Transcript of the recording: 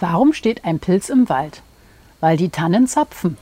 Warum steht ein Pilz im Wald? Weil die Tannen zapfen.